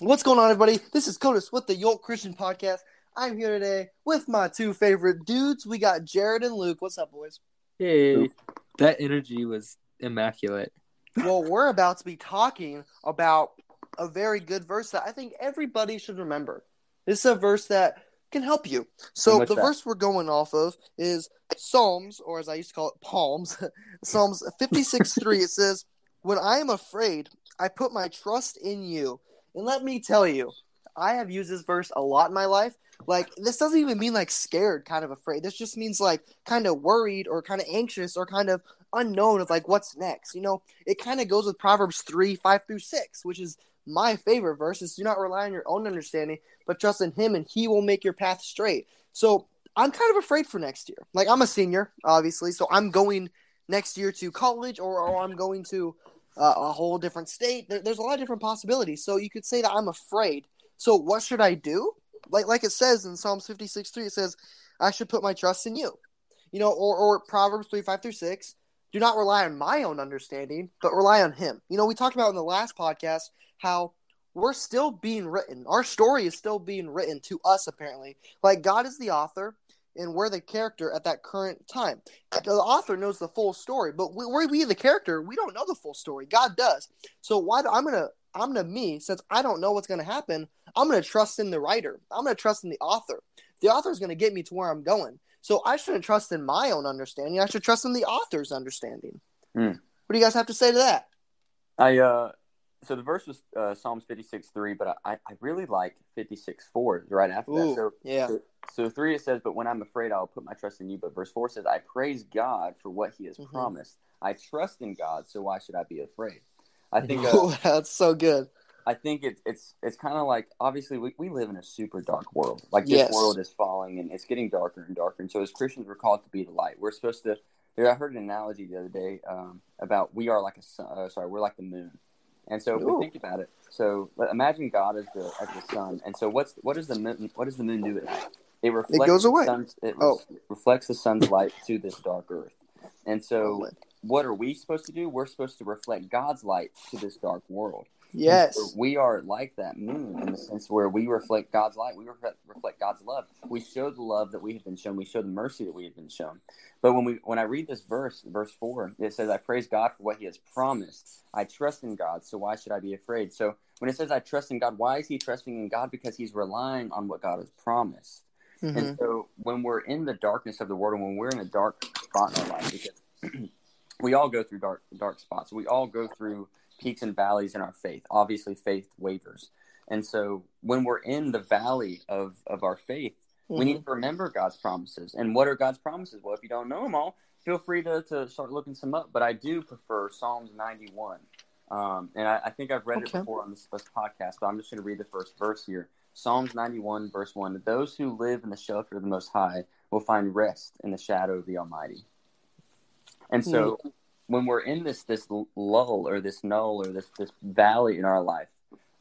What's going on, everybody? This is Codus with the Yolt Christian Podcast. I'm here today with my two favorite dudes. We got Jared and Luke. What's up, boys? Hey, that energy was immaculate. Well, we're about to be talking about a very good verse that I think everybody should remember. This is a verse that can help you. So the that? verse we're going off of is Psalms, or as I used to call it, Palms. Psalms 56 3. It says, When I am afraid, I put my trust in you. And let me tell you, I have used this verse a lot in my life. Like, this doesn't even mean like scared, kind of afraid. This just means like kind of worried or kind of anxious or kind of unknown of like what's next. You know, it kind of goes with Proverbs 3 5 through 6, which is my favorite verse is do not rely on your own understanding, but trust in him and he will make your path straight. So I'm kind of afraid for next year. Like I'm a senior, obviously, so I'm going next year to college or, or I'm going to uh, a whole different state. There, there's a lot of different possibilities. So you could say that I'm afraid. So what should I do? Like like it says in Psalms 56 3, it says, I should put my trust in you. You know, or, or Proverbs 3 5 through 6. Do not rely on my own understanding, but rely on him. You know, we talked about in the last podcast how we're still being written. Our story is still being written to us, apparently. Like God is the author, and we're the character at that current time. The author knows the full story, but we, we, we the character, we don't know the full story. God does. So why do, I'm gonna I'm gonna me since I don't know what's gonna happen. I'm gonna trust in the writer. I'm gonna trust in the author. The author is gonna get me to where I'm going. So I shouldn't trust in my own understanding. I should trust in the author's understanding. Hmm. What do you guys have to say to that? I uh, so the verse was uh, Psalms fifty six three, but I, I really like fifty six four right after that. So yeah. so, so three it says, "But when I'm afraid, I'll put my trust in you." But verse four says, "I praise God for what He has Mhm. promised. I trust in God, so why should I be afraid?" I think uh, Ooh, that's so good. I think it's it's it's kind of like obviously we, we live in a super dark world. Like this Yes. world is falling and it's getting darker and darker. And so as Christians, we're called to be the light. We're supposed to. I heard an analogy the other day um, about we are like a. Uh, sorry, we're like the moon. And so if Ooh. we think about it, so imagine God as the as the sun. And so what's what does the moon what does the moon do at night? It reflects goes the away. sun's- it re- Oh. reflects the sun's light to this dark earth. And so what are we supposed to do? We're supposed to reflect God's light to this dark world. Yes. We are like that moon in the sense where we reflect God's light. We reflect, reflect God's love. We show the love that we have been shown. We show the mercy that we have been shown. But when we when I read this verse, verse four, it says, "I praise God for what He has promised. I trust in God, so why should I be afraid?" So when it says, "I trust in God," why is He trusting in God? Because He's relying on what God has promised. Mhm. And so when we're in the darkness of the world and when we're in a dark spot in our life, because we all go through dark dark spots. We all go through peaks and valleys in our faith. Obviously faith wavers. And so when we're in the valley of, of our faith, we Mhm. need to remember God's promises. And what are God's promises? Well, if you don't know them all, feel free to, to start looking some up. But I do prefer Psalms 91. Um, and I, I think I've read Okay. it before on this, this podcast, but I'm just going to read the first verse here. Psalms 91, verse 1 Those who live in the shelter of the Most High will find rest in the shadow of the Almighty. And so when we're in this this lull or this null or this this valley in our life,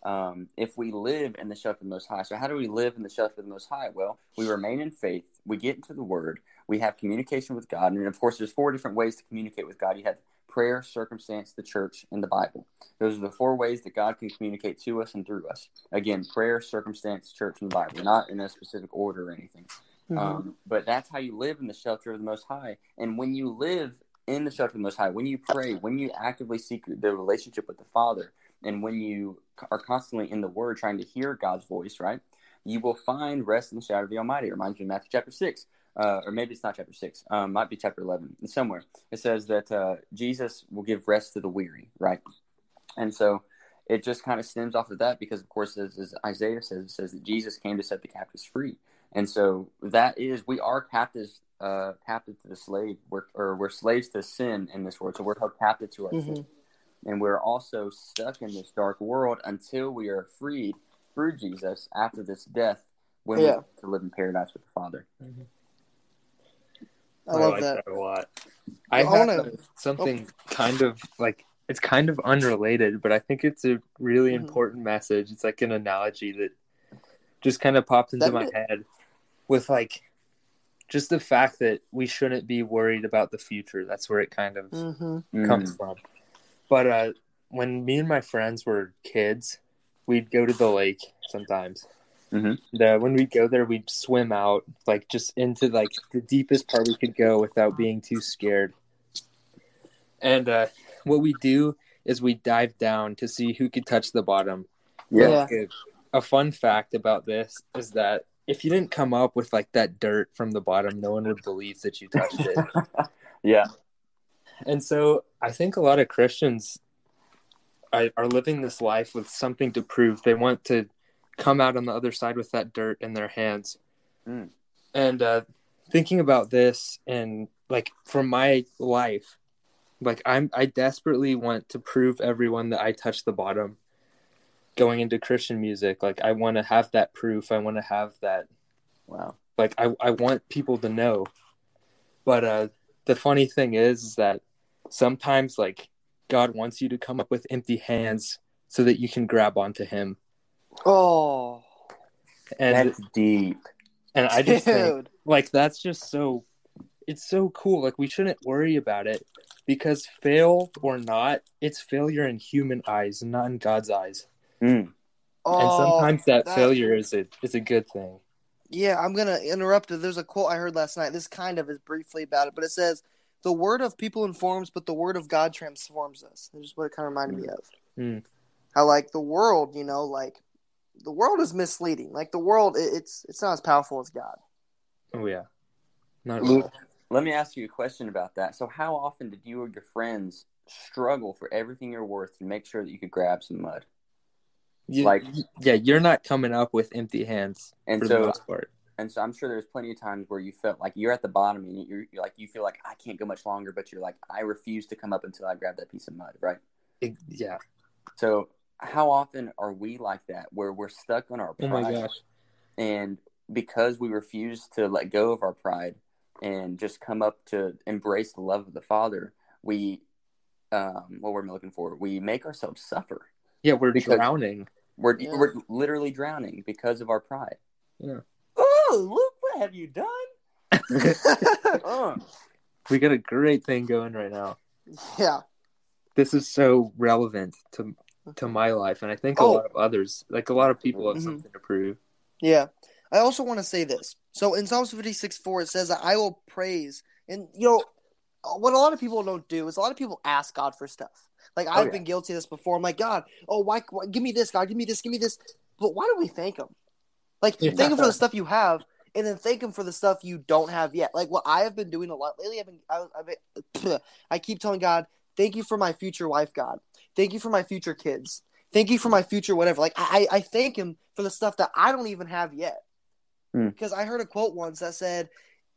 um, if we live in the shelter of the Most High, so how do we live in the shelter of the Most High? Well, we remain in faith. We get into the Word. We have communication with God, and of course, there's four different ways to communicate with God. You have prayer, circumstance, the church, and the Bible. Those are the four ways that God can communicate to us and through us. Again, prayer, circumstance, church, and the Bible, not in a specific order or anything. Mhm. Um, but that's how you live in the shelter of the Most High. And when you live in the shelter of the Most High, when you pray, when you actively seek the relationship with the Father, and when you are constantly in the Word trying to hear God's voice, right, you will find rest in the shadow of the Almighty. It reminds me of Matthew chapter 6. Uh, or maybe it's not chapter 6. Um, might be chapter 11. It's somewhere. It says that uh, Jesus will give rest to the weary, right? And so it just kind of stems off of that because, of course, as, as Isaiah says, it says that Jesus came to set the captives free. And so that is, we are captives, uh, captive to the slave, we're, or we're slaves to sin in this world. So we're held captive to our Mhm. sin. And we're also stuck in this dark world until we are freed through Jesus after this death when Yeah. we to live in paradise with the Father. I love like that. a lot. I I have wanna- a- something kind of like it's kind of unrelated, but I think it's a really Mhm. important message. It's like an analogy that just kind of popped into Send my it. head with like just the fact that we shouldn't be worried about the future. That's where it kind of hmm comes from. But uh, when me and my friends were kids, we'd go to the lake sometimes. Mhm. The when we go there, we'd swim out like just into like the deepest part we could go without being too scared. And uh, what we do is we dive down to see who could touch the bottom. Yeah. Yeah. Like, a, a fun fact about this is that if you didn't come up with like that dirt from the bottom, no one would believe that you touched it. Yeah. And so I think a lot of Christians are, are living this life with something to prove. They want to come out on the other side with that dirt in their hands. Mm. And uh, thinking about this and like from my life, like I'm I desperately want to prove everyone that I touched the bottom going into Christian music. Like I want to have that proof. I want to have that Wow. like I, I want people to know but uh the funny thing is, is that sometimes like god wants you to come up with empty hands so that you can grab onto him Oh, and That's deep. and i just think like that's just so it's so cool like we shouldn't worry about it because fail or not it's failure in human eyes and not in god's eyes Mm. and Oh, sometimes that, that- failure is a is a good thing Yeah, I'm gonna interrupt. There's a quote I heard last night. This kind of is briefly about it, but it says, "The word of people informs, but the word of God transforms us." That's just what it kind of reminded me of. Mm. How like the world, you know, like the world is misleading. Like the world, it, it's it's not as powerful as God. oh yeah not at Luke, all. Let me ask you a question about that. So, how often did you or your friends struggle for everything you're worth to make sure that you could grab some mud? You- like- yeah you're not coming up with empty hands And for the so, most part and so, I'm sure there's plenty of times where you felt like you're at the bottom and you're, you're like you feel like I can't go much longer, but you're like I refuse to come up until I grab that piece of mud, right? It- yeah So, how often are we like that, where we're stuck on our oh pride, my gosh and because we refuse to let go of our pride and just come up to embrace the love of the Father, we, um, what we're looking for, we make ourselves suffer. yeah we're Because- drowning We're Yeah. we're literally drowning because of our pride. Yeah. Oh, Luke, what have you done? Uh, we got a great thing going right now yeah. this is so relevant to to my life and i think a Oh. lot of others like a lot of people have Mhm. something to prove Yeah. I also want to say this. So in Psalms 56 4, it says that I will praise. And, you know, what a lot of people don't do is a lot of people ask God for stuff. Like, I've yeah. been guilty of this before. I'm like, God, oh, why, why? Give me this, God. Give me this. Give me this. But why do we thank Him? Like, Yeah. thank Him for the stuff you have. And then thank him for the stuff you don't have yet. Like what I have been doing a lot lately. I've been, I, I've been, I keep telling God, thank you for my future wife, God. Thank you for my future kids. Thank you for my future whatever. Like I, I thank him for the stuff that I don't even have yet. Hmm. Because I heard a quote once that said,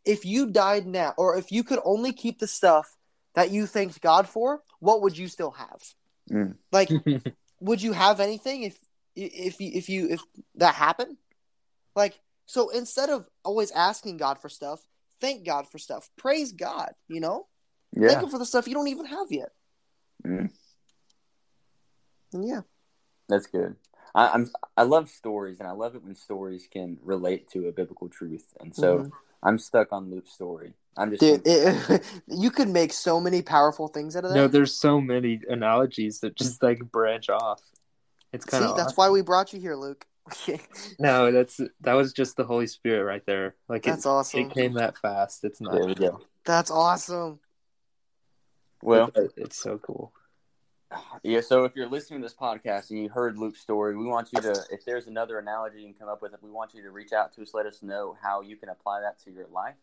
"If you died now, or if you could only keep the stuff that you thanked God for, what would you still have? Mm. Like, would you have anything if if you if you if that happened? Like, so instead of always asking God for stuff, thank God for stuff. Praise God. You know, thank yeah, Him for the stuff you don't even have yet. Mm. And yeah, that's good. I, I'm I love stories, and I love it when stories can relate to a biblical truth. And so Mhm. I'm stuck on Luke's story. I'm just dude, it, you could make so many powerful things out of that. no there's so many analogies that just like branch off it's kind of that's why we brought you here, Luke. no that's that was just the holy spirit right there like it, That's awesome. it came that fast it's not there we go. That's awesome. Well, It- uh, it's so cool Yeah, so if you're listening to this podcast and you heard Luke's story, we want you to, if there's another analogy you can come up with, we want you to reach out to us, let us know how you can apply that to your life.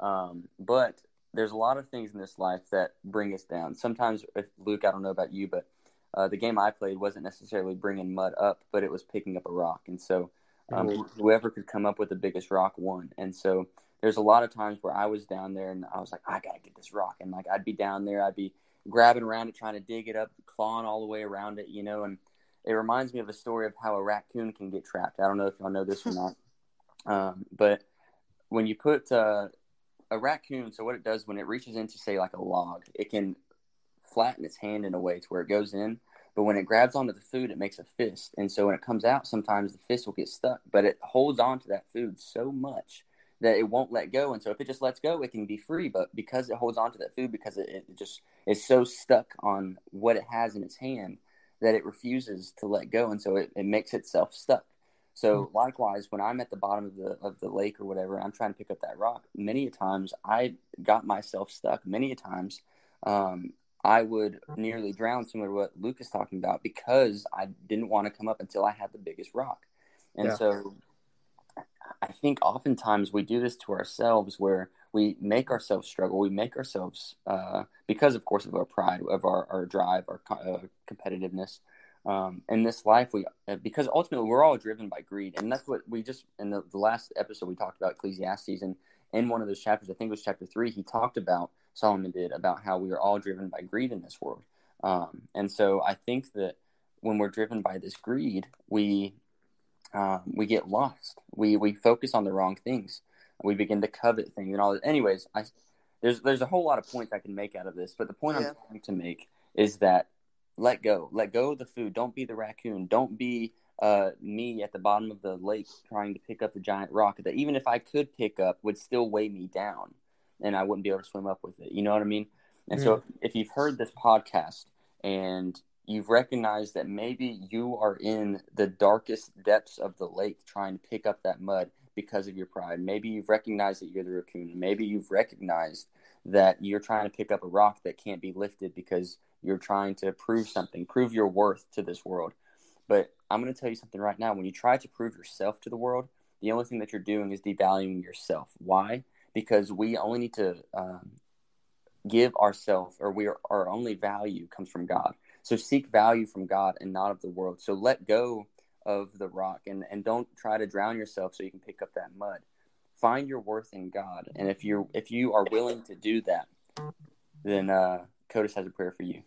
Um, but there's a lot of things in this life that bring us down. Sometimes, if Luke, I don't know about you, but uh, the game I played wasn't necessarily bringing mud up, but it was picking up a rock. And so um, Mhm. whoever could come up with the biggest rock won. And so there's a lot of times where I was down there and I was like, I got to get this rock. And like, I'd be down there, I'd be grabbing around it, trying to dig it up, clawing all the way around it, you know. And it reminds me of a story of how a raccoon can get trapped. I don't know if y'all know this or not, um, but when you put uh, a raccoon, so what it does when it reaches into say like a log, it can flatten its hand in a way to where it goes in. But when it grabs onto the food, it makes a fist, and so when it comes out, sometimes the fist will get stuck. But it holds on to that food so much that it won't let go. And so if it just lets go, it can be free. But because it holds on to that food, because it, it just is so stuck on what it has in its hand, that it refuses to let go, and so it, it makes itself stuck. So Mm-hmm. likewise, when I'm at the bottom of the of the lake or whatever, I'm trying to pick up that rock. Many a times I got myself stuck. Many a times um, I would nearly drown, similar to what Luke is talking about, because I didn't want to come up until I had the biggest rock. And Yeah. so I think oftentimes we do this to ourselves where we make ourselves struggle. We make ourselves, uh, because of course of our pride, of our, our drive, our uh, competitiveness. Um, in this life, we uh, because ultimately we're all driven by greed, and that's what we just in the, the last episode we talked about Ecclesiastes, and in one of those chapters, I think it was chapter three, he talked about Solomon did about how we are all driven by greed in this world, um, and so I think that when we're driven by this greed, we um, we get lost. We we focus on the wrong things. We begin to covet things and all that. Anyways, I there's there's a whole lot of points I can make out of this, but the point Yeah. I'm trying to make is that let go, let go of the food. Don't be the raccoon. Don't be uh, me at the bottom of the lake trying to pick up the giant rock that even if I could pick up would still weigh me down, and I wouldn't be able to swim up with it. You know what I mean? And so if, if you've heard this podcast and you've recognized that maybe you are in the darkest depths of the lake trying to pick up that mud because of your pride. Maybe you've recognized that you're the raccoon. Maybe you've recognized that you're trying to pick up a rock that can't be lifted because you're trying to prove something, prove your worth to this world. But I'm going to tell you something right now. When you try to prove yourself to the world, the only thing that you're doing is devaluing yourself. Why? Because we only need to um, give ourselves, or we are, our only value comes from God. So seek value from God and not of the world. So let go of the rock and, and don't try to drown yourself so you can pick up that mud. Find your worth in God. And if you're if you are willing to do that, then uh Codis has a prayer for you.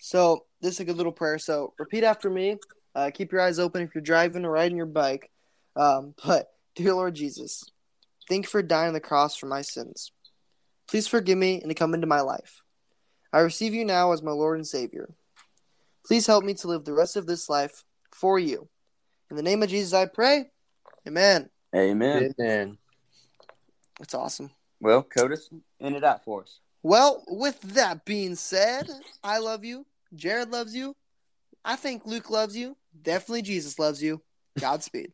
So this is a good little prayer. So repeat after me. Uh, keep your eyes open if you're driving or riding your bike. Um, but dear Lord Jesus, thank you for dying on the cross for my sins. Please forgive me and to come into my life. I receive you now as my Lord and Savior. Please help me to live the rest of this life for you. In the name of Jesus, I pray. Amen. Amen. Amen. That's awesome. Well, Codis, end it out for us. Well, with that being said, I love you. Jared loves you. I think Luke loves you. Definitely Jesus loves you. Godspeed.